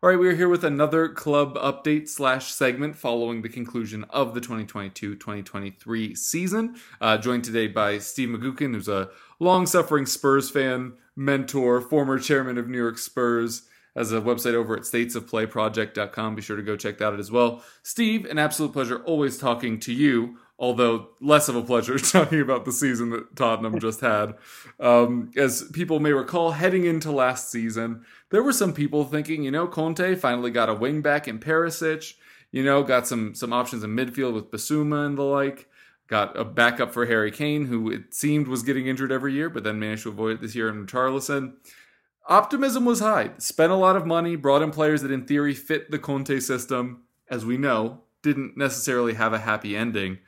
All right, we are here with another club update slash segment following the conclusion of the 2022-2023 season. Uh, joined today by Steve McGookin, who's a long-suffering Spurs fan, mentor, former chairman of New York Spurs, has a website over at statesofplayproject.com. Be sure to go check that out as well. Steve, an absolute pleasure always talking to you, although less of a pleasure talking about the season that Tottenham just had. Um, as people may recall, heading into last season, there were some people thinking, you know, Conte finally got a wing back in Perisic, you know, got some some options in midfield with Bissouma and the like. Got a backup for Harry Kane, who it seemed was getting injured every year, but then managed to avoid it this year in Charlison optimism was high. Spent a lot of money, brought in players that in theory fit the Conte system, as we know, didn't necessarily have a happy ending.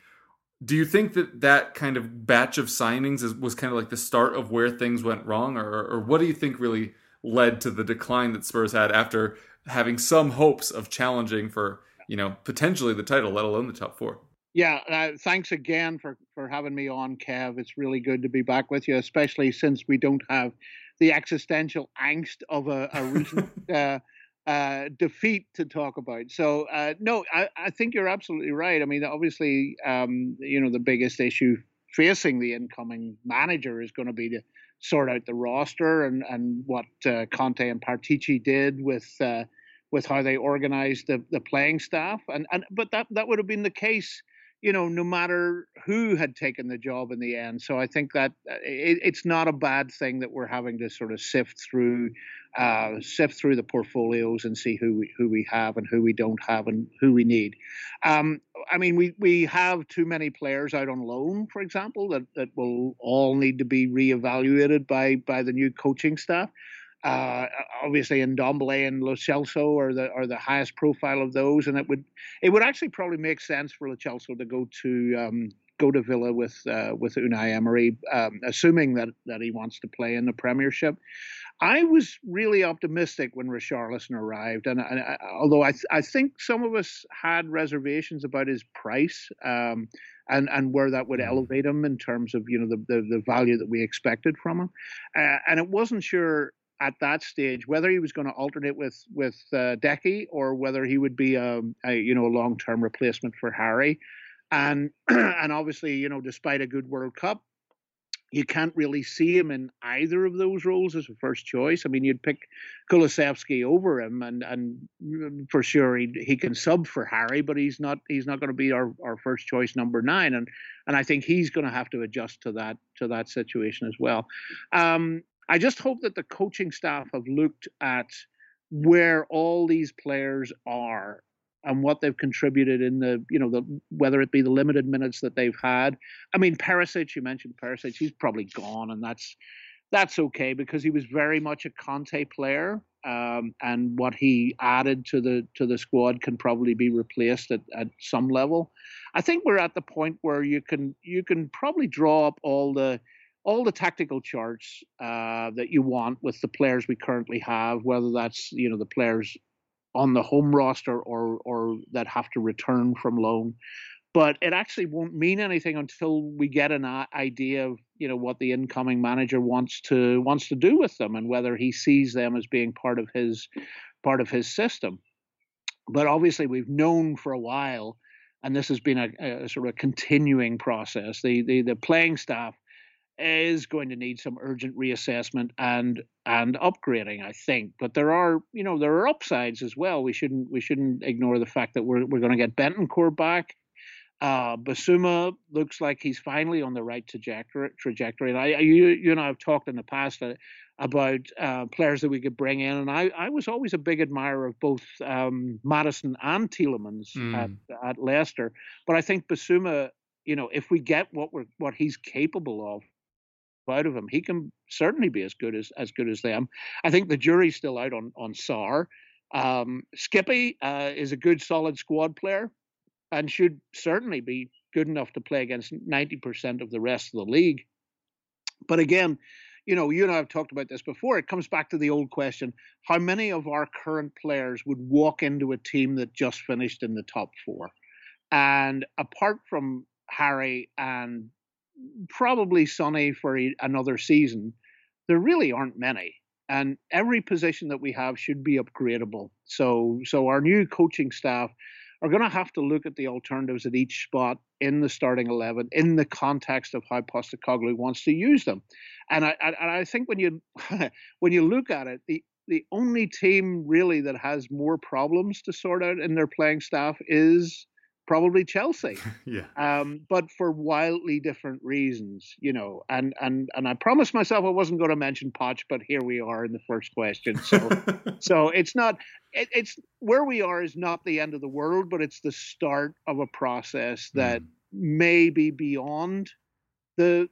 Do you think that that kind of batch of signings is, was kind of like the start of where things went wrong, or, or what do you think really led to the decline that Spurs had after having some hopes of challenging for you know potentially the title, let alone the top four? Yeah, uh, thanks again for for having me on, Kev. It's really good to be back with you, especially since we don't have the existential angst of a, a recent uh, uh, defeat to talk about. So, uh, no, I, I think you're absolutely right. I mean, obviously, um, you know, the biggest issue facing the incoming manager is going to be to sort out the roster and and what uh, Conte and Paratici did with. Uh, with how they organized the, the playing staff, and and but that that would have been the case you know, no matter who had taken the job in the end. So I think that uh, it, it's not a bad thing that we're having to sort of sift through, uh, sift through the portfolios and see who we who we have and who we don't have and who we need. Um, I mean, we we have too many players out on loan, for example, that that will all need to be reevaluated by by the new coaching staff. Uh, obviously, Ndombele and Lo Celso are the are the highest profile of those, and it would it would actually probably make sense for Lo Celso to go to um, go to Villa with uh, with Unai Emery, um, assuming that that he wants to play in the Premiership. I was really optimistic when Richarlison arrived, and, and I, although I th- I think some of us had reservations about his price. Um, and, and where that would elevate him in terms of you know the, the, the value that we expected from him, uh, and it wasn't sure at that stage whether he was going to alternate with with uh, Deki or whether he would be a, a you know a long term replacement for Harry, and and obviously you know despite a good World Cup, you can't really see him in either of those roles as a first choice. I mean, you'd pick Kulusevski over him, and and for sure he he can sub for Harry, but he's not he's not going to be our, our first choice number nine, and and I think he's going to have to adjust to that to that situation as well. Um, I just hope that the coaching staff have looked at where all these players are and what they've contributed in the, you know, the whether it be the limited minutes that they've had. I mean, Perisic, you mentioned Perisic, he's probably gone, and that's that's okay because he was very much a Conte player, um, and what he added to the to the squad can probably be replaced at, at some level. I think we're at the point where you can you can probably draw up all the all the tactical charts uh, that you want with the players we currently have, whether that's you know the players on the home roster or or that have to return from loan. But it actually won't mean anything until we get an idea of you know what the incoming manager wants to wants to do with them and whether he sees them as being part of his part of his system. But obviously, we've known for a while, and this has been a, a sort of continuing process. The the the playing staff is going to need some urgent reassessment and and upgrading, I think. But there are, you know, there are upsides as well. We shouldn't we shouldn't ignore the fact that we're we're going to get Bentancur back. Uh, Bissouma looks like he's finally on the right trajectory. Trajectory, and I, you, you know, I've talked in the past uh, about uh, players that we could bring in, and I, I was always a big admirer of both um, Maddison and Tielemans mm. at, at Leicester. But I think Bissouma, you know, if we get what we're what he's capable of out of him, he can certainly be as good as as good as them. I think the jury's still out on on Sarr. Um, Skippy uh, is a good, solid squad player and should certainly be good enough to play against 90% of the rest of the league. But again, you know, you and I have talked about this before. It comes back to the old question how many of our current players would walk into a team that just finished in the top four? And apart from Harry and probably Sonny for another season, there really aren't many. And every position that we have should be upgradable. So, so our new coaching staff are going to have to look at the alternatives at each spot in the starting 11 in the context of how Postecoglou wants to use them. And I, and I think when you when you look at it, the the only team really that has more problems to sort out in their playing staff is probably Chelsea. yeah. Um, but for wildly different reasons, you know. And and and I promised myself I wasn't going to mention Poch, but here we are in the first question. So so it's not. It, it's where we are is not the end of the world, but it's the start of a process that mm. may be beyond the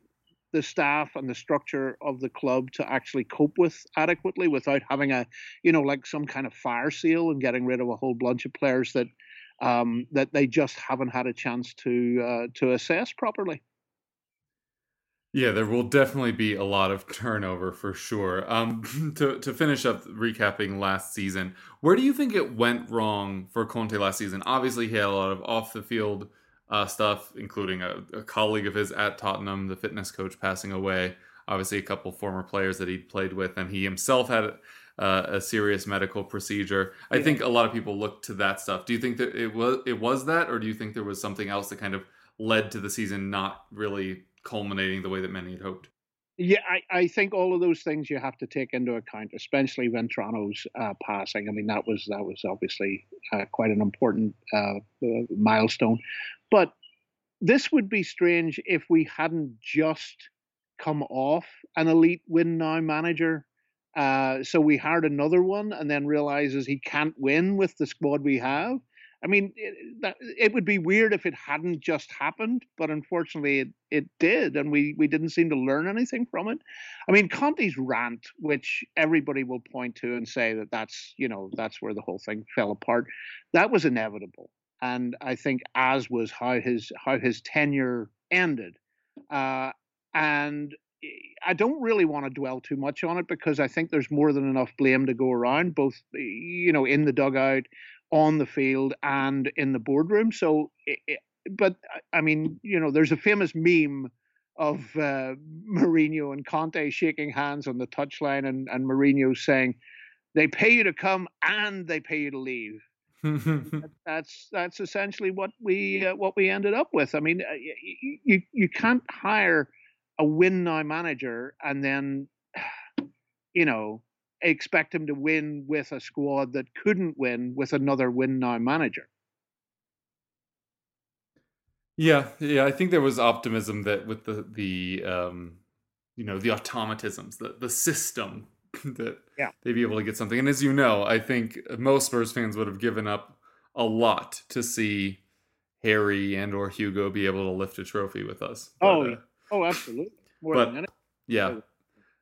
the staff and the structure of the club to actually cope with adequately without having a you know like some kind of fire sale and getting rid of a whole bunch of players that um, that they just haven't had a chance to uh, to assess properly. Yeah, there will definitely be a lot of turnover for sure. Um, to to finish up recapping last season, where do you think it went wrong for Conte last season? Obviously, he had a lot of off the field uh, stuff, including a, a, colleague of his at Tottenham, the fitness coach, passing away. Obviously, a couple former players that he played with, and he himself had uh, a serious medical procedure. I yeah. think a lot of people look to that stuff. Do you think that it was it was that, or do you think there was something else that kind of led to the season not really culminating the way that many had hoped? Yeah, I, I think all of those things you have to take into account, especially Ventrone's uh, passing. I mean, that was that was obviously uh, quite an important uh, uh milestone. But this would be strange if we hadn't just come off an elite win now manager uh, so we hired another one and then realizes he can't win with the squad we have. I mean, it, that, it would be weird if it hadn't just happened, but unfortunately it, it did, and we, we didn't seem to learn anything from it. I mean, Conte's rant, which everybody will point to and say that that's, you know, that's where the whole thing fell apart, that was inevitable. And I think as was how his how his tenure ended. Uh, and I don't really want to dwell too much on it because I think there's more than enough blame to go around, both you know in the dugout, on the field, and in the boardroom. So, it, but I mean, you know, there's a famous meme of uh, Mourinho and Conte shaking hands on the touchline, and and Mourinho saying, "They pay you to come and they pay you to leave." that's that's essentially what we uh, what we ended up with. I mean, uh, you you can't hire a win now manager and then, you know, expect him to win with a squad that couldn't win with another win now manager. Yeah, yeah, I think there was optimism that with the the um, you know the automatisms, the the system that yeah. they'd be able to get something. And as you know, I think most Spurs fans would have given up a lot to see Harry and or Hugo be able to lift a trophy with us. But, oh, uh, Oh, absolutely. More but, than Yeah.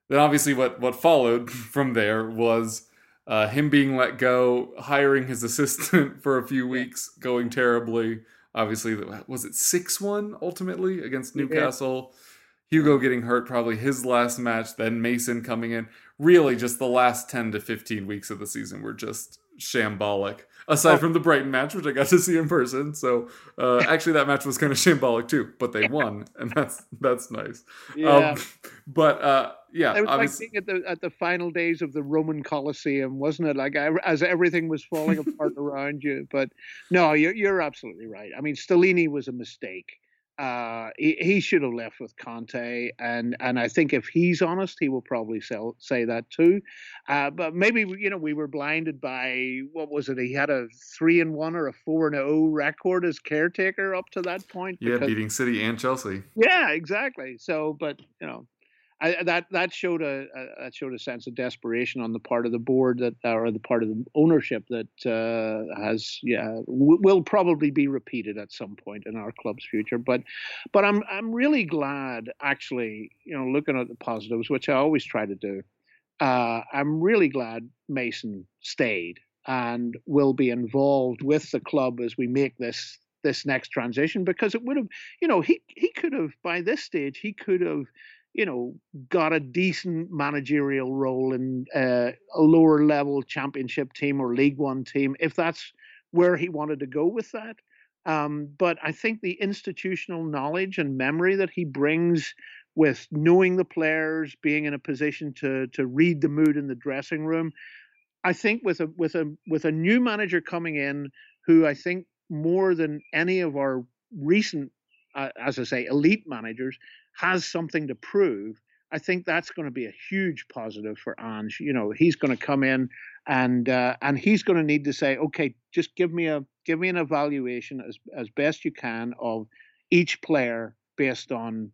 Then obviously, what what followed from there was uh, him being let go, hiring his assistant for a few weeks, going terribly. Obviously, was it six one ultimately against Newcastle? Yeah. Hugo getting hurt, probably his last match. Then Mason coming in. Really, just the last ten to fifteen weeks of the season were just shambolic aside oh. from the Brighton match, which I got to see in person. So uh, actually, that match was kind of shambolic too, but they won, and that's that's nice. Yeah. Um, but uh, yeah, it was like being at the at the final days of the Roman Colosseum, wasn't it? Like as everything was falling apart around you. But no, you're you're absolutely right. I mean, Stellini was a mistake. Uh, he, he should have left with Conte, and and I think if he's honest, he will probably sell, say that too. Uh, but maybe you know we were blinded by what was it? He had a three and one or a four and zero record as caretaker up to that point. Yeah, because- beating City and Chelsea. yeah, exactly. So, but you know, I, that that showed a, a that showed a sense of desperation on the part of the board that or the part of the ownership that uh, has yeah w- will probably be repeated at some point in our club's future. But but I'm I'm really glad actually you know looking at the positives, which I always try to do. Uh, I'm really glad Mason stayed and will be involved with the club as we make this this next transition because it would have you know he he could have by this stage he could have you know, got a decent managerial role in uh, a lower level championship team or League One team, if that's where he wanted to go with that. Um, but I think the institutional knowledge and memory that he brings with knowing the players, being in a position to to read the mood in the dressing room, I think with a with a with a new manager coming in, who I think more than any of our recent, uh, as I say, elite managers has something to prove, I think that's going to be a huge positive for Ange. You know, he's going to come in and uh, and he's going to need to say, okay, just give me a give me an evaluation as as best you can of each player based on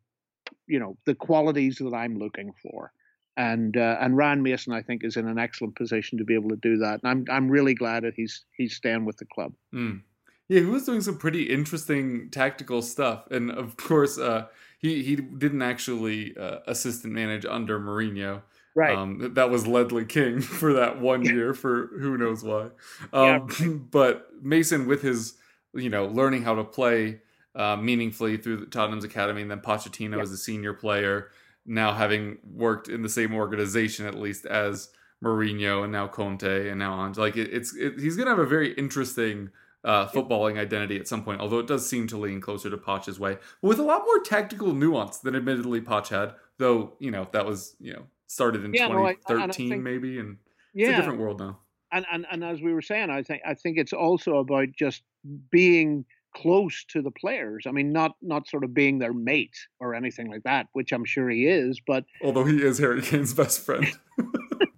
you know the qualities that I'm looking for. And uh, and Ryan Mason, I think, is in an excellent position to be able to do that. And I'm I'm really glad that he's he's staying with the club. Mm. Yeah, he was doing some pretty interesting tactical stuff, and of course, uh, he he didn't actually uh, assistant manage under Mourinho. Right. Um, that was Ledley King for that one year for who knows why. Um, Yeah. But Mason, with his you know learning how to play uh, meaningfully through the Tottenham's academy, and then Pochettino Yeah. as a senior player, now having worked in the same organization at least as Mourinho and now Conte and now Ange, like it, it's it, he's gonna have a very interesting uh, footballing identity at some point. Although it does seem to lean closer to Poch's way, but with a lot more tactical nuance than admittedly Poch had. Though you know that was you know started in Yeah, no, I- I 2013 maybe, and yeah. it's a different world now. and, and and as we were saying, I think I think it's also about just being close to the players. I mean, not not sort of being their mate or anything like that, which I'm sure he is. But Although he is Harry Kane's best friend.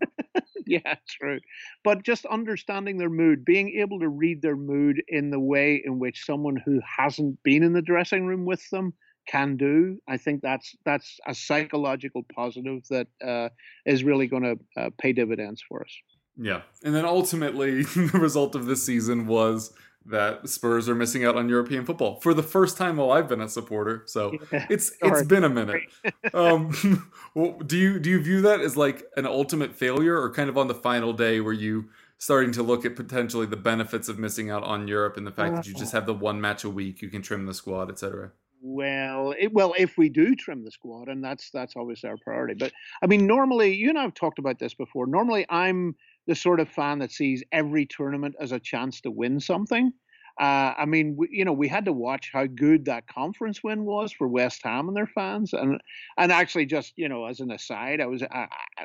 yeah, true. But just understanding their mood, being able to read their mood in the way in which someone who hasn't been in the dressing room with them can do. I think that's that's a psychological positive that uh, is really going to uh, pay dividends for us. Yeah. And then ultimately, the result of this season was that Spurs are missing out on European football for the first time while I've been a supporter. So Yeah. it's it's been a minute. um, well, do you do you view that as like an ultimate failure, or kind of on the final day where you starting to look at potentially the benefits of missing out on Europe and the fact that you just have the one match a week, you can trim the squad, etc. Well, it, well, if we do trim the squad, and that's that's obviously our priority. But I mean, normally, you and I have talked about this before. Normally, I'm the sort of fan that sees every tournament as a chance to win something. Uh, I mean, we, you know, we had to watch how good that conference win was for West Ham and their fans, and and actually, just you know, as an aside, I was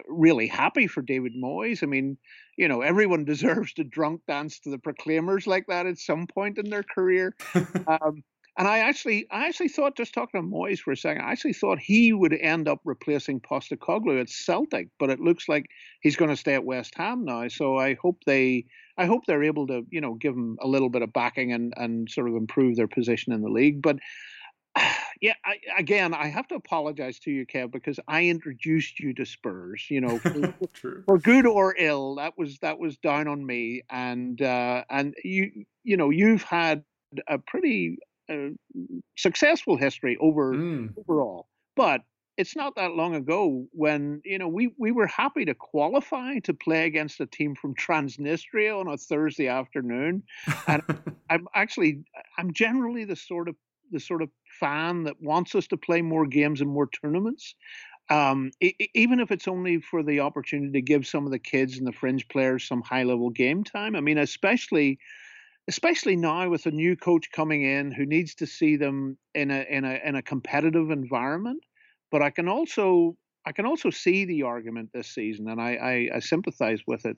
really happy for David Moyes. I mean, you know, everyone deserves to drunk dance to the Proclaimers like that at some point in their career. um, and I actually, I actually thought, just talking to Moyes for a second, I actually thought he would end up replacing Postecoglou at Celtic, but it looks like he's going to stay at West Ham now. So I hope they, I hope they're able to, you know, give him a little bit of backing and and sort of improve their position in the league. But yeah, I, again, I have to apologize to you, Kev, because I introduced you to Spurs. You know, for, for good or ill, that was that was down on me, and uh, and you you know you've had a pretty successful history over Mm. overall, but it's not that long ago when you know we we were happy to qualify to play against a team from Transnistria on a Thursday afternoon. And I'm actually I'm generally the sort of the sort of fan that wants us to play more games and more tournaments. Um, e- even if it's only for the opportunity to give some of the kids and the fringe players some high level game time. I mean, especially especially now with a new coach coming in who needs to see them in a in a in a competitive environment. But I can also I can also see the argument this season, and I, I, I sympathize with it,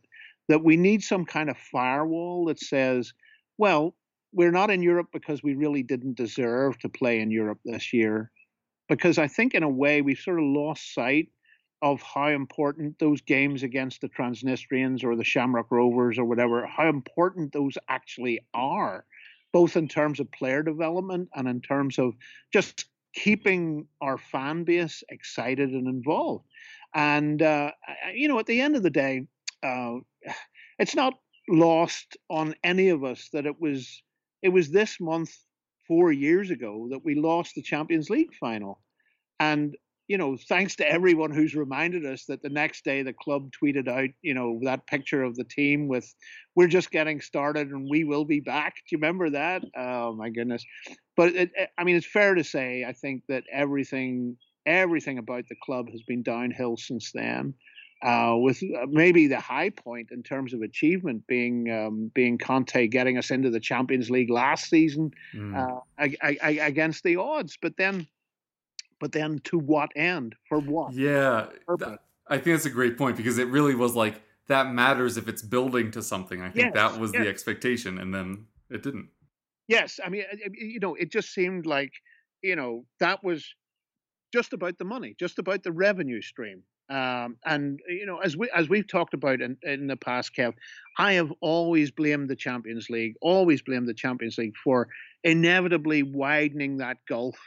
that we need some kind of firewall that says, well, we're not in Europe because we really didn't deserve to play in Europe this year. Because I think, in a way, we've sort of lost sight of how important those games against the Transnistrians or the Shamrock Rovers or whatever, how important those actually are, both in terms of player development and in terms of just keeping our fan base excited and involved. And, uh, you know, at the end of the day, uh, it's not lost on any of us that it was it was this month four years ago that we lost the Champions League final. And you know, thanks to everyone who's reminded us that the next day the club tweeted out, you know, that picture of the team with, we're just getting started and we will be back. Do you remember that? Oh my goodness. But it, I mean, it's fair to say, I think that everything, everything about the club has been downhill since then. Uh, with uh, maybe the high point in terms of achievement being um, being Conte getting us into the Champions League last season mm. uh, I, I, against the odds, but then but then to what end? For what? Yeah. Th- I think that's a great point because it really was like that matters if it's building to something. I think yes, that was yes. the expectation, and then it didn't. Yes, I mean, you know, it just seemed like, you know, that was just about the money, just about the revenue stream. Um, and you know, as we as we've talked about in, in the past, Kev, I have always blamed the Champions League, always blamed the Champions League for inevitably widening that gulf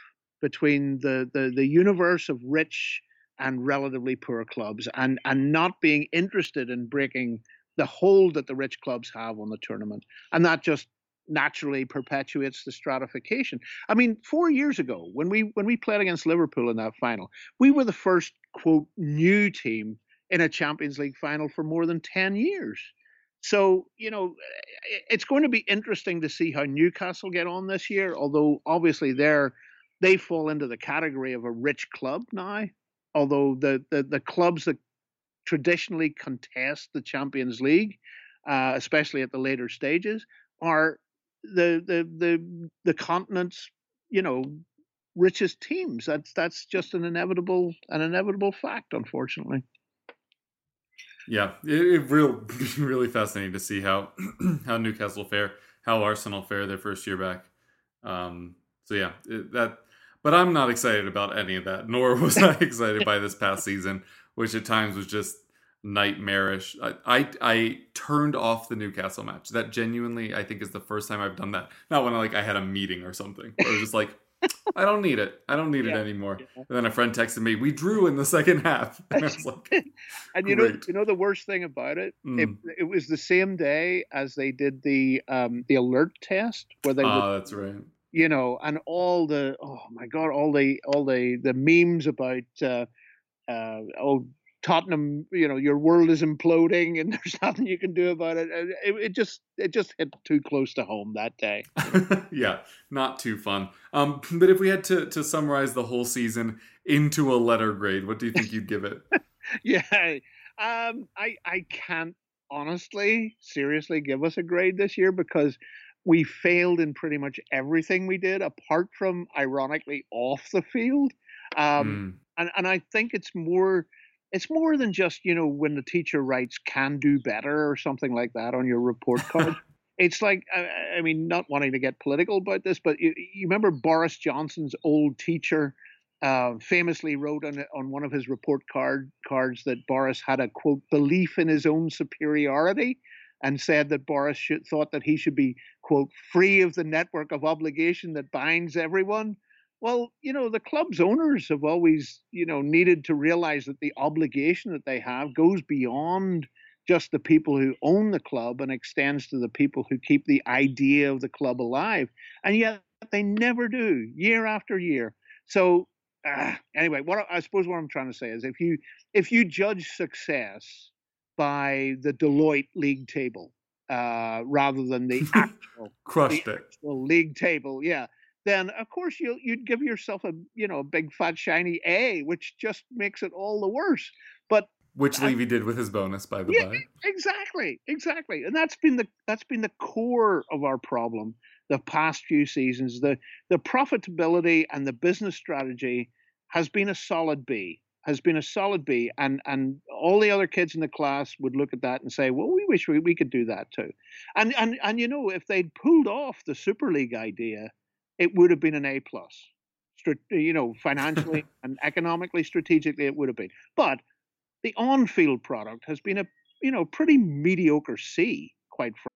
between the, the, the universe of rich and relatively poor clubs and, and not being interested in breaking the hold that the rich clubs have on the tournament. And that just naturally perpetuates the stratification. I mean, four years ago, when we when we played against Liverpool in that final, we were the first quote new team in a Champions League final for more than 10 years. So, you know, it's going to be interesting to see how Newcastle get on this year, although obviously they're they fall into the category of a rich club now. Although the the, the clubs that traditionally contest the Champions League, uh, especially at the later stages, are the the the the continent's you know richest teams. That's that's just an inevitable an inevitable fact, unfortunately. Yeah, it, it real really fascinating to see how how Newcastle fare, how Arsenal fare their first year back. Um, so yeah, it, that but I'm not excited about any of that, nor was I excited by this past season, which at times was just nightmarish. I, I, I turned off the Newcastle match. That genuinely, I think, is the first time I've done that. Not when I, like I had a meeting or something. I was just like, I don't need it. I don't need yeah. it anymore. Yeah. And then a friend texted me, "We drew in the second half." And I was like, and you Great. know, you know the worst thing about it, mm. it, it, was the same day as they did the um, the alert test, where they. Oh, that's right you know, and all the oh my god, all the all the the memes about uh, uh, oh Tottenham, you know, your world is imploding and there's nothing you can do about it. It, it just it just hit too close to home that day. yeah, not too fun. Um, but if we had to to summarize the whole season into a letter grade, what do you think you'd give it? yeah, um, I I can't honestly, seriously give us a grade this year because we failed in pretty much everything we did, apart from ironically off the field. Um, mm. and, and I think it's more it's more than just you know when the teacher writes "can do better" or something like that on your report card. it's like I, I, mean, not wanting to get political about this, but you, you remember Boris Johnson's old teacher uh, famously wrote on on one of his report card cards that Boris had a quote belief in his own superiority and said that Boris should, thought that he should be, quote, free of the network of obligation that binds everyone. Well, you know, the club's owners have always, you know, needed to realize that the obligation that they have goes beyond just the people who own the club and extends to the people who keep the idea of the club alive. And yet they never do, year after year. So uh, anyway, what I suppose what I'm trying to say is if you if you judge success by the Deloitte league table uh, rather than the actual crushed the it actual league table. Yeah, then of course you you'd give yourself a you know a big fat shiny A, which just makes it all the worse. But which Levy did with his bonus, by the way yeah, by. Exactly, exactly, and that's been the that's been the core of our problem the past few seasons. The the profitability and the business strategy has been a solid B has been a solid B, and and all the other kids in the class would look at that and say, "Well, we wish we, we could do that too." And and and you know, if they'd pulled off the Super League idea, it would have been an A plus. You know, financially and economically, strategically, it would have been. But the on-field product has been a you know pretty mediocre C, quite frankly.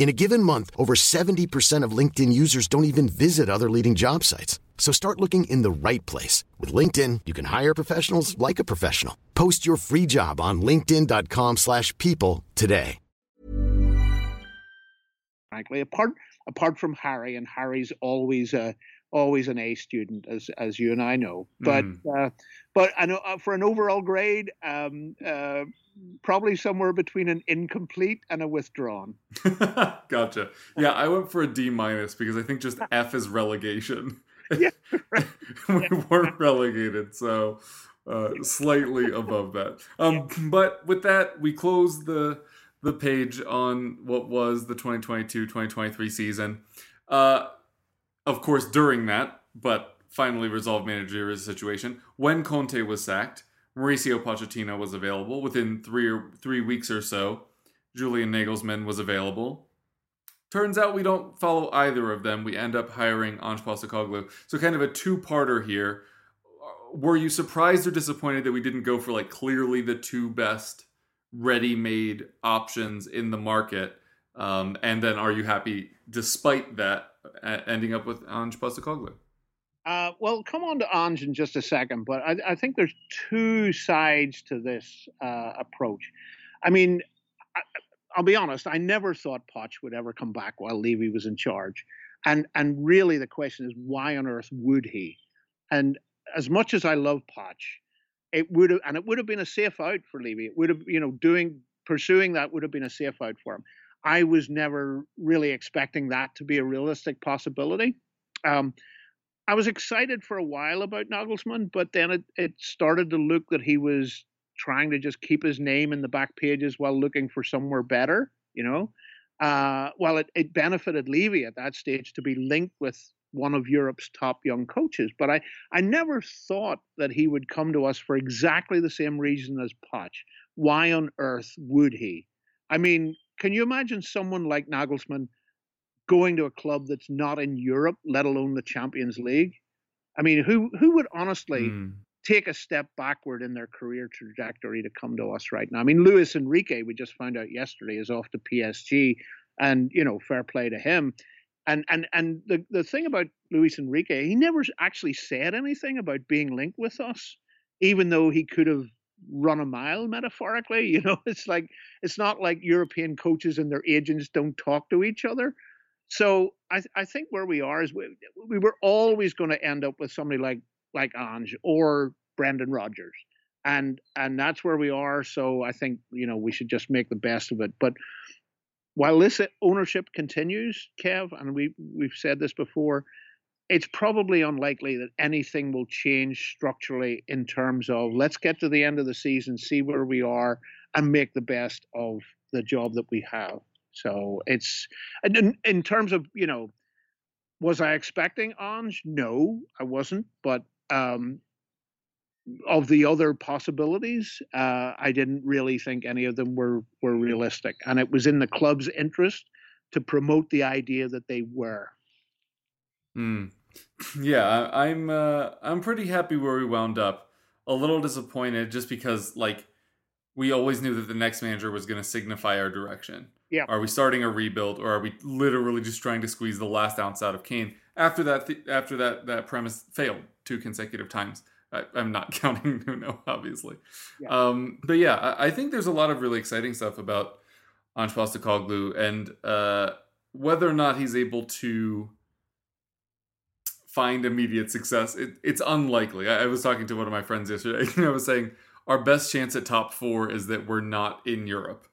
In a given month, over 70% of LinkedIn users don't even visit other leading job sites. So start looking in the right place. With LinkedIn, you can hire professionals like a professional. Post your free job on linkedin.com slash people today. Frankly, apart apart from Harry, and Harry's always a always an A student, as as you and I know. But mm. uh, but I know uh, for an overall grade, um, uh, probably somewhere between an incomplete and a withdrawn. gotcha. Yeah, I went for a D minus because I think just F is relegation. yeah, right. we yeah. weren't relegated, so uh, slightly above that. Um, but with that, we close the the page on what was the 2022-2023 season. Uh, of course, during that, but finally resolved managerial situation when Conte was sacked. Mauricio Pochettino was available within three or three weeks or so. Julian Nagelsmann was available. Turns out we don't follow either of them. We end up hiring Ange Postecoglou. So kind of a two-parter here. Were you surprised or disappointed that we didn't go for like clearly the two best ready-made options in the market? Um, and then are you happy despite that ending up with Ange Postecoglou? Uh, well, come on to Ange in just a second, but I, I think there's two sides to this uh, approach. I mean, I, will be honest. I never thought Poch would ever come back while Levy was in charge, and and really the question is why on earth would he? And as much as I love Poch, it would have and it would have been a safe out for Levy. It would have you know doing pursuing that would have been a safe out for him. I was never really expecting that to be a realistic possibility. Um, I was excited for a while about Nagelsmann, but then it, it started to look that he was trying to just keep his name in the back pages while looking for somewhere better, you know. Uh, well, it, it benefited Levy at that stage to be linked with one of Europe's top young coaches. But I, I never thought that he would come to us for exactly the same reason as Poch. Why on earth would he? I mean, can you imagine someone like Nagelsmann going to a club that's not in Europe, let alone the Champions League. I mean, who who would honestly mm. take a step backward in their career trajectory to come to us right now? I mean, Luis Enrique, we just found out yesterday, is off to PSG, and you know, fair play to him. And and and the the thing about Luis Enrique, he never actually said anything about being linked with us, even though he could have run a mile metaphorically. You know, it's like it's not like European coaches and their agents don't talk to each other. So I, I think where we are is we, we were always going to end up with somebody like like Ange or Brendan Rodgers, and and that's where we are. So I think you know we should just make the best of it. But while this ownership continues, Kev, and we we've said this before, it's probably unlikely that anything will change structurally in terms of let's get to the end of the season, see where we are, and make the best of the job that we have. So it's in, in terms of you know, was I expecting Ange? No, I wasn't. But um, of the other possibilities, uh, I didn't really think any of them were were realistic, and it was in the club's interest to promote the idea that they were. Hmm. Yeah, I'm uh, I'm pretty happy where we wound up. A little disappointed just because like we always knew that the next manager was going to signify our direction Yeah. Are we starting a rebuild, or are we literally just trying to squeeze the last ounce out of Kane after that? Th- after that, that premise failed two consecutive times. I, am not counting Nuno, obviously. Yeah. Um, but yeah, I, I, think there's a lot of really exciting stuff about Ange Postecoglou and uh, whether or not he's able to find immediate success. It, it's unlikely. I, I, was talking to one of my friends yesterday, and I was saying our best chance at top four is that we're not in Europe.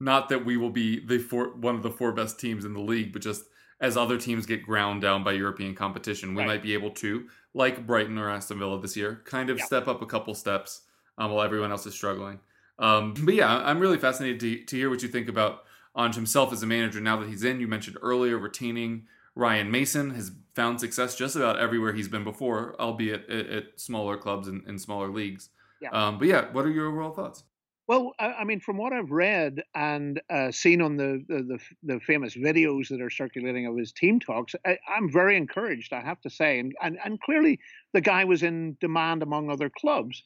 Not that we will be the four, one of the four best teams in the league, but just as other teams get ground down by European competition, we right. might be able to, like Brighton or Aston Villa this year, kind of yeah. step up a couple steps um, while everyone else is struggling. Um, but yeah, I'm really fascinated to, to hear what you think about Ange himself as a manager now that he's in. You mentioned earlier retaining Ryan Mason has found success just about everywhere he's been before, albeit at, at smaller clubs and, and smaller leagues. Yeah. Um, but yeah, what are your overall thoughts? Well, I mean, from what I've read and uh, seen on the, the, the the famous videos that are circulating of his team talks, I, am very encouraged. I have to say, and, and and clearly the guy was in demand among other clubs.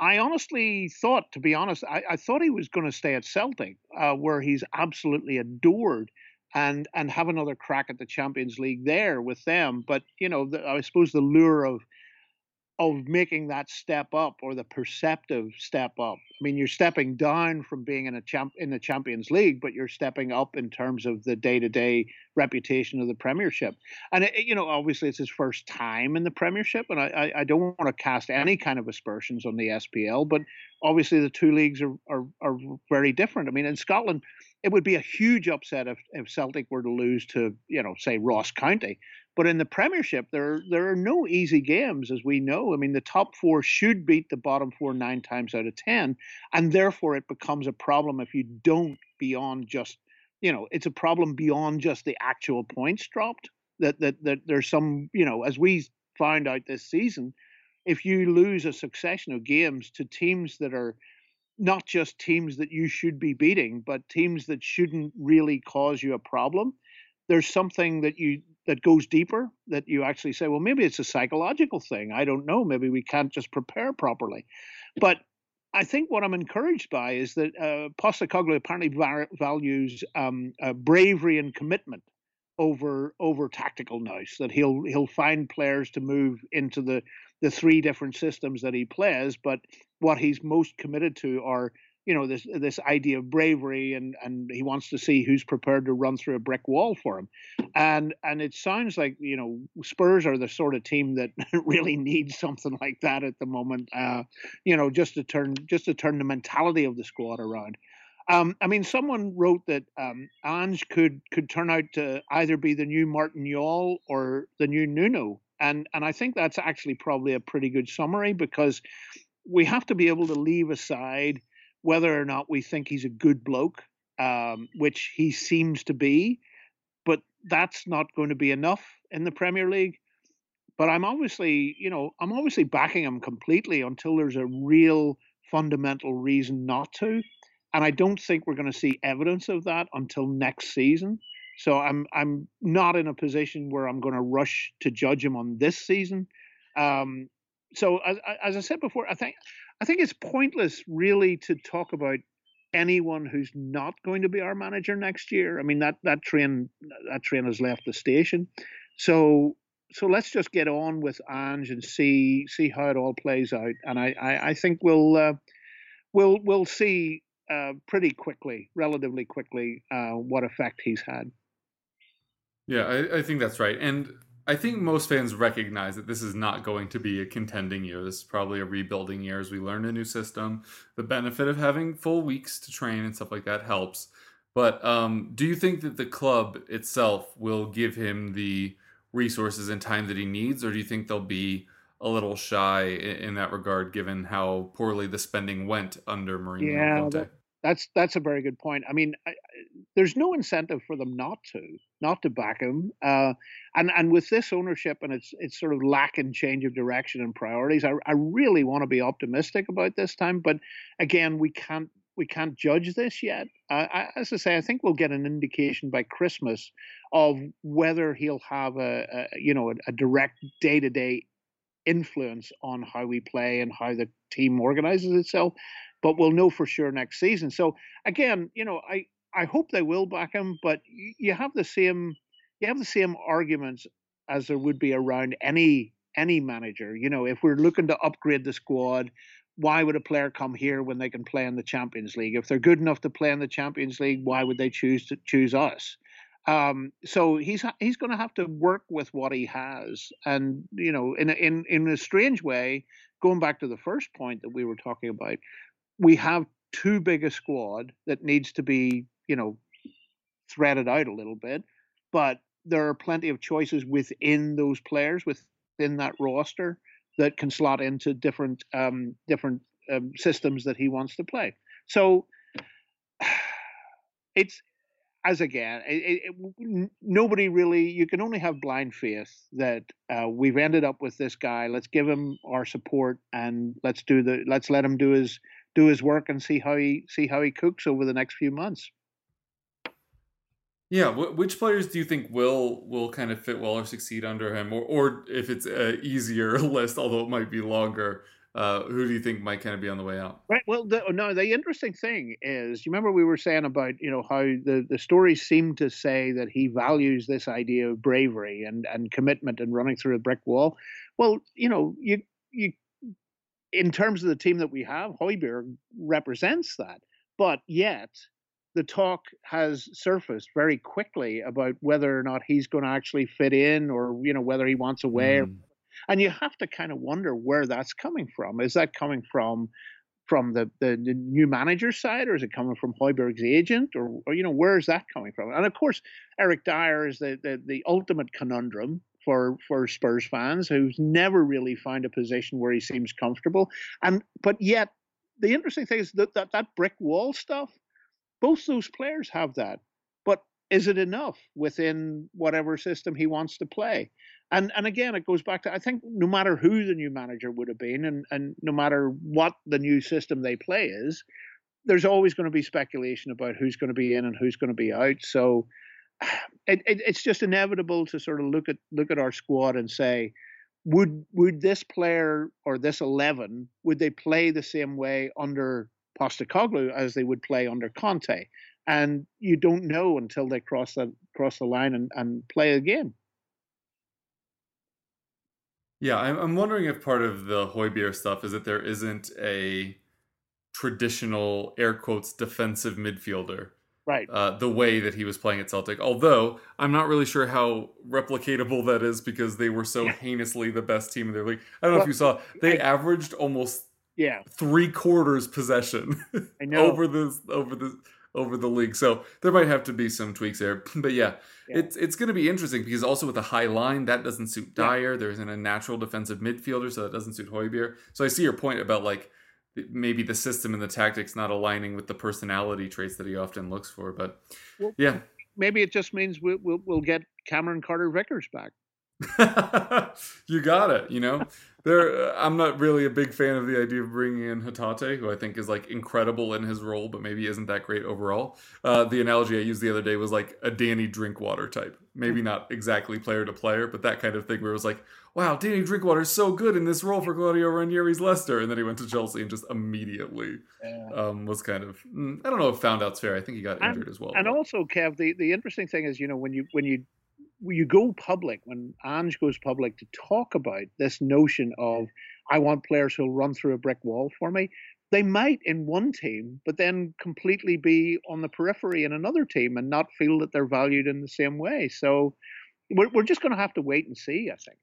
I honestly thought, to be honest, I, I thought he was going to stay at Celtic, uh, where he's absolutely adored, and and have another crack at the Champions League there with them. But you know, the, I suppose the lure of of making that step up or the perceptive step up. I mean, you're stepping down from being in a champ in the Champions League, but you're stepping up in terms of the day-to-day reputation of the Premiership. And it, you know, obviously, it's his first time in the Premiership, and I, I don't want to cast any kind of aspersions on the SPL, but obviously, the two leagues are are, are very different. I mean, in Scotland. It would be a huge upset if, if Celtic were to lose to, you know, say Ross County but in the Premiership, there there are no easy games, as we know. I mean, the top four should beat the bottom four nine times out of ten, and therefore it becomes a problem if you don't beyond just, you know, it's a problem beyond just the actual points dropped. That that that there's some, you know, as we found out this season, if you lose a succession of games to teams that are not just teams that you should be beating, but teams that shouldn't really cause you a problem, there's something that you that goes deeper that you actually say well maybe it's a psychological thing. I don't know. Maybe we can't just prepare properly. But i think what i'm encouraged by is that uh, Postecoglou apparently var- values um, uh, bravery and commitment over over tactical nous that he'll he'll find players to move into the the three different systems that he plays but what he's most committed to are you know this this idea of bravery and and he wants to see who's prepared to run through a brick wall for him. And and it sounds like you know spurs are the sort of team that really needs something like that at the moment uh you know just to turn just to turn the mentality of the squad around. Um, I mean, someone wrote that um, Ange could could turn out to either be the new Martin Jol or the new Nuno, and and I think that's actually probably a pretty good summary because we have to be able to leave aside whether or not we think he's a good bloke, um, which he seems to be, but that's not going to be enough in the Premier League. But I'm obviously, you know, I'm obviously backing him completely until there's a real fundamental reason not to. And I don't think we're going to see evidence of that until next season. So I'm I'm not in a position where I'm going to rush to judge him on this season. Um, so as, as I said before, I think I think it's pointless really to talk about anyone who's not going to be our manager next year. I mean that that train that train has left the station. So so let's just get on with Ange and see see how it all plays out. And I I, I think we'll uh, we'll we'll see uh, pretty quickly, relatively quickly, uh, what effect he's had. Yeah, I, I think that's right. And I think most fans recognize that this is not going to be a contending year. This is probably a rebuilding year as we learn a new system. The benefit of having full weeks to train and stuff like that helps. But um, do you think that the club itself will give him the resources and time that he needs, or do you think they'll be a little shy in, in that regard, given how poorly the spending went under Mourinho? Yeah, that, that's that's a very good point. I mean, I, there's no incentive for them not to not to back him. Uh, and and with this ownership and it's it's sort of lack and change of direction and priorities, I, I really want to be optimistic about this time. But again, we can't we can't judge this yet. I, as I say, I think we'll get an indication by Christmas of whether he'll have a, a you know a, a direct day to day influence on how we play and how the team organizes itself. But we'll know for sure next season. So again, you know, I I hope they will back him, but you have the same you have the same arguments as there would be around any any manager. You know, if we're looking to upgrade the squad, why would a player come here when they can play in the Champions League? If they're good enough to play in the Champions League, why would they choose to choose us? Um, so he's he's going to have to work with what he has, and you know, in in in a strange way, going back to the first point that we were talking about, we have too big a squad that needs to be you know threaded out a little bit, but there are plenty of choices within those players within that roster that can slot into different um, different um, systems that he wants to play. So it's as again, it, it, nobody really. You can only have blind faith that uh, we've ended up with this guy. Let's give him our support and let's do the. Let's let him do his do his work and see how he see how he cooks over the next few months. Yeah, which players do you think will will kind of fit well or succeed under him, or or if it's a easier list, although it might be longer, uh, who do you think might kind of be on the way out? Right. Well, the, no. The interesting thing is, you remember we were saying about you know how the the stories seem to say that he values this idea of bravery and and commitment and running through a brick wall. Well, you know, you you in terms of the team that we have, Højbjerg represents that, but yet the talk has surfaced very quickly about whether or not he's going to actually fit in or you know whether he wants away mm. And you have to kind of wonder where that's coming from. Is that coming from from the, the, the new manager side, or is it coming from Højbjerg's agent, or, or, you know where is that coming from? And of course, Eric Dier is the, the the ultimate conundrum for for Spurs fans, who's never really found a position where he seems comfortable. And but yet, the interesting thing is that that, that brick wall stuff. Both those players have that, but is it enough within whatever system he wants to play? And and again, it goes back to I think no matter who the new manager would have been, and and no matter what the new system they play is, there's always going to be speculation about who's going to be in and who's going to be out. So it, it, it's just inevitable to sort of look at look at our squad and say, would would this player or this eleven would they play the same way under Postecoglou as they would play under Conte? And you don't know until they cross that cross the line and, and play a game. Yeah, I'm, I'm wondering if part of the Højbjerg stuff is that there isn't a traditional air quotes defensive midfielder. Right. Uh, the way that he was playing at Celtic. Although I'm not really sure how replicatable that is because they were so yeah. heinously the best team in their league. I don't know if you saw, they I, averaged almost yeah three quarters possession I know. over this over the over the league. So there might have to be some tweaks there. But yeah, yeah. it's it's going to be interesting because also with the high line, that doesn't suit Dier. Yeah. There isn't a natural defensive midfielder, so that doesn't suit Højbjerg. So I see your point about like maybe the system and the tactics not aligning with the personality traits that he often looks for. But well, yeah, maybe it just means we'll, we'll, we'll get Cameron Carter Vickers back. you got it. You know, there. Uh, I'm not really a big fan of the idea of bringing in Hatate, who I think is like incredible in his role, but maybe isn't that great overall. Uh, the analogy I used the other day was like a Danny Drinkwater type. Maybe not exactly player to player, but that kind of thing where it was like, wow, Danny Drinkwater is so good in this role for Claudio Ranieri's Leicester, and then he went to Chelsea and just immediately um, was kind of. Mm, I don't know if found out's fair. I think he got and, injured as well. And but. also, Kev, the the interesting thing is, you know, when you when you you go public, when Ange goes public to talk about this notion of, I want players who'll run through a brick wall for me, they might in one team, but then completely be on the periphery in another team and not feel that they're valued in the same way. So we're, we're just going to have to wait and see, I think.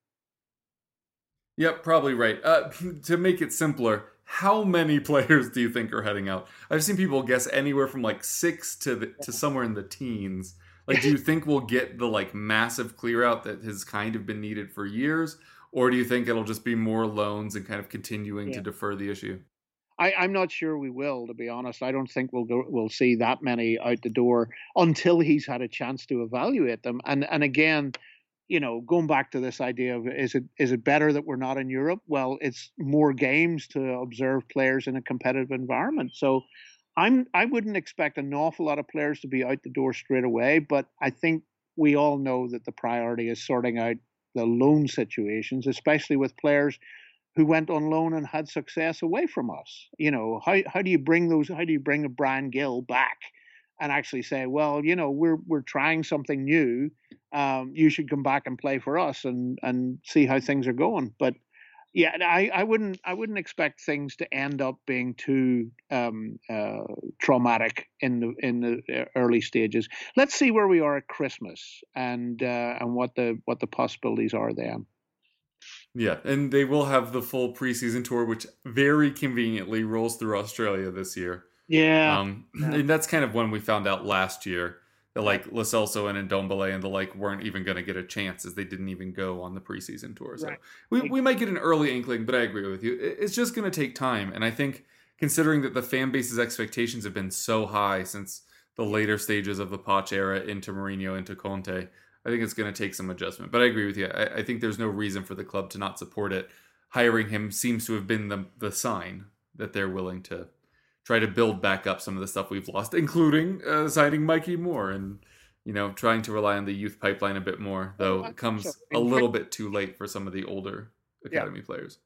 Yep, probably right. Uh, to make it simpler, how many players do you think are heading out? I've seen people guess anywhere from like six to the, to somewhere in the teens. Like, do you think we'll get the like massive clear out that has kind of been needed for years, or do you think it'll just be more loans and kind of continuing yeah. to defer the issue? I, I'm not sure we will, to be honest. I don't think we'll go we'll see that many out the door until he's had a chance to evaluate them. And and again, you know, going back to this idea of is it is it better that we're not in Europe? Well, it's more games to observe players in a competitive environment. So I'm I wouldn't expect an awful lot of players to be out the door straight away, but I think we all know that the priority is sorting out the loan situations, especially with players who went on loan and had success away from us. You know, how how do you bring those? How do you bring a Bryan Gil back and actually say, well, you know, we're we're trying something new. Um, you should come back and play for us and and see how things are going. But yeah, I, I wouldn't I wouldn't expect things to end up being too um, uh, traumatic in the in the uh, early stages. Let's see where we are at Christmas and uh, and what the what the possibilities are then. Yeah, and they will have the full preseason tour, which very conveniently rolls through Australia this year. Yeah, um, yeah. and that's kind of when we found out last year that like Lo Celso and Ndombele and the like weren't even going to get a chance as they didn't even go on the preseason tour. So right. we, we might get an early inkling, but I agree with you. It's just going to take time. And I think considering that the fan base's expectations have been so high since the later stages of the Poch era into Mourinho, into Conte, I think it's going to take some adjustment. But I agree with you. I, I think there's no reason for the club to not support it. Hiring him seems to have been the, the sign that they're willing to try to build back up some of the stuff we've lost, including uh, signing Mikey Moore and you know trying to rely on the youth pipeline a bit more, though it comes a little bit too late for some of the older academy yeah. players.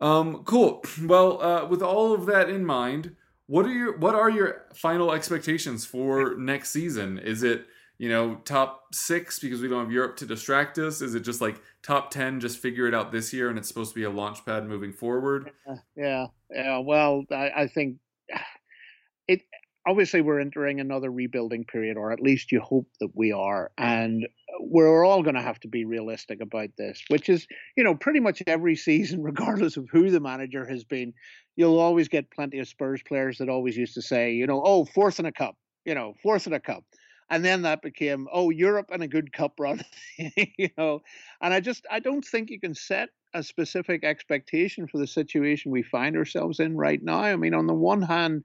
Um, cool. Well, uh, with all of that in mind, what are your what are your final expectations for next season? Is it you know top six because we don't have Europe to distract us? Is it just like top ten? Just figure it out this year, and it's supposed to be a launch pad moving forward. Yeah, yeah. Well, I, I think it obviously we're entering another rebuilding period, or at least you hope that we are, and we're all going to have to be realistic about this, which is, you know, pretty much every season, regardless of who the manager has been, you'll always get plenty of Spurs players that always used to say, you know, oh, fourth in a cup, you know, fourth in a cup. And then that became, oh, Europe and a good cup run, you know. And I just, I don't think you can set a specific expectation for the situation we find ourselves in right now. I mean, on the one hand,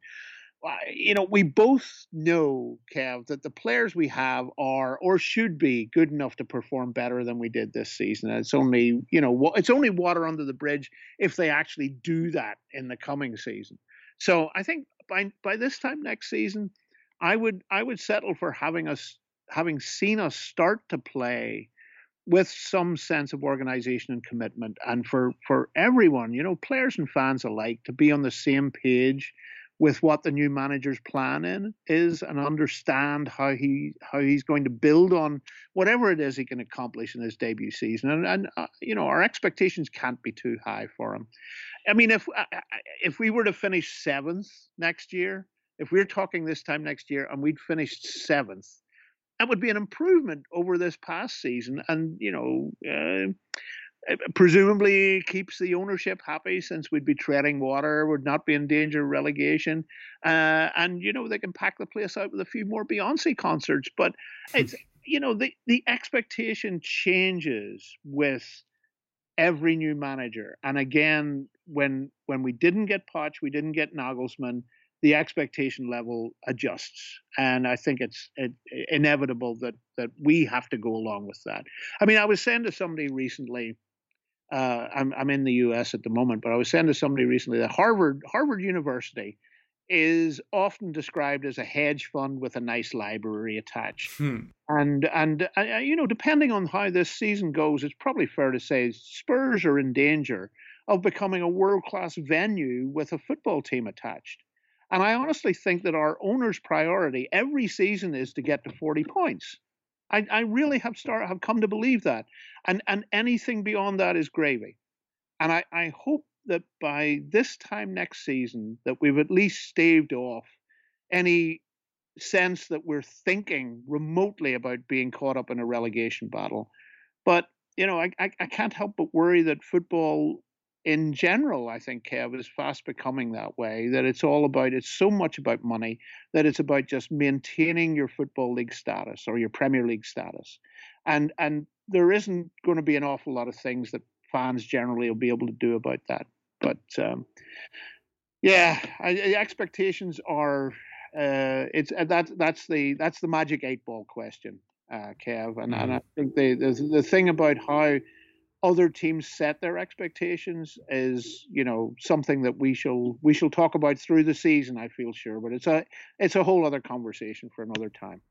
you know, we both know, Kev, that the players we have are or should be good enough to perform better than we did this season. It's only, you know, it's only water under the bridge if they actually do that in the coming season. So I think by by this time next season, I would I would settle for having us having seen us start to play with some sense of organization and commitment and for for everyone you know players and fans alike to be on the same page with what the new manager's plan in is and understand how he how he's going to build on whatever it is he can accomplish in his debut season. And, and uh, you know our expectations can't be too high for him. I mean if uh, uh, if we were to finish seventh next year if we we're talking this time next year and we'd finished seventh that would be an improvement over this past season and you know uh, uh, presumably keeps the ownership happy since we'd be treading water, would not be in danger of relegation, uh, and you know they can pack the place out with a few more Beyonce concerts. But it's you know the the expectation changes with every new manager, and again when when we didn't get Poch, we didn't get Nagelsmann. The expectation level adjusts, and I think it's it, inevitable that that we have to go along with that. I mean, I was saying to somebody recently, uh, I'm, I'm in the U.S. at the moment, but I was saying to somebody recently that Harvard Harvard University is often described as a hedge fund with a nice library attached. Hmm. And and uh, uh, you know, depending on how this season goes, it's probably fair to say Spurs are in danger of becoming a world class venue with a football team attached. And I honestly think that our owner's priority every season is to get to 40 points. I, I really have start have come to believe that, and and anything beyond that is gravy. And I, I hope that by this time next season that we've at least staved off any sense that we're thinking remotely about being caught up in a relegation battle. But you know, I, I, I can't help but worry that football in general, I think, Kev, is fast becoming that way. That it's all about, it's so much about money that it's about just maintaining your football league status or your Premier League status. And and there isn't going to be an awful lot of things that fans generally will be able to do about that. But um, yeah, I, expectations are uh, it's uh, that that's the that's the magic eight ball question, uh, Kev. And, mm-hmm. and I think the, the the thing about how other teams set their expectations is you know something that we shall we shall talk about through the season i feel sure but it's a it's a whole other conversation for another time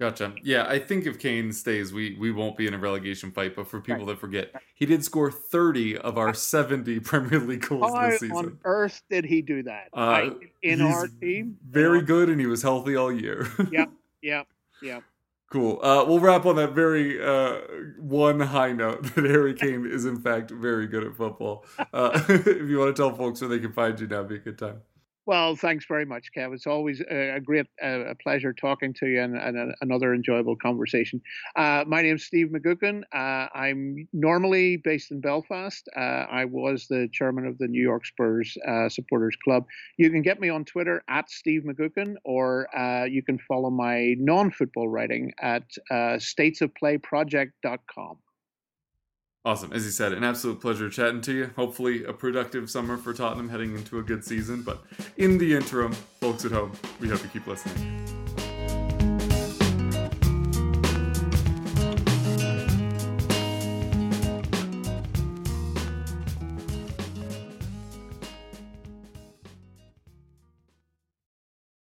Gotcha. Yeah, I think if Kane stays, we we won't be in a relegation fight. But for people that forget, he did score 30 of our 70 Premier League goals How this season How on earth did he do that? Uh, in our team? Very good, and he was healthy all year. Yeah, yeah, yeah. Cool. Uh, we'll wrap on that very uh, one high note that Harry Kane is in fact very good at football. Uh, if you want to tell folks where they can find you now, be a good time. Well, thanks very much, Kev. It's always a, great a pleasure talking to you and, and a, another enjoyable conversation. Uh, my name's Steve McGookin. Uh, I'm normally based in Belfast. Uh, I was the chairman of the New York Spurs uh, Supporters Club. You can get me on Twitter at Steve McGookin, or uh, you can follow my non football writing at statesofplayproject.com. Awesome. As you said, an absolute pleasure chatting to you. Hopefully, a productive summer for Tottenham heading into a good season. But in the interim, folks at home, we hope you keep listening.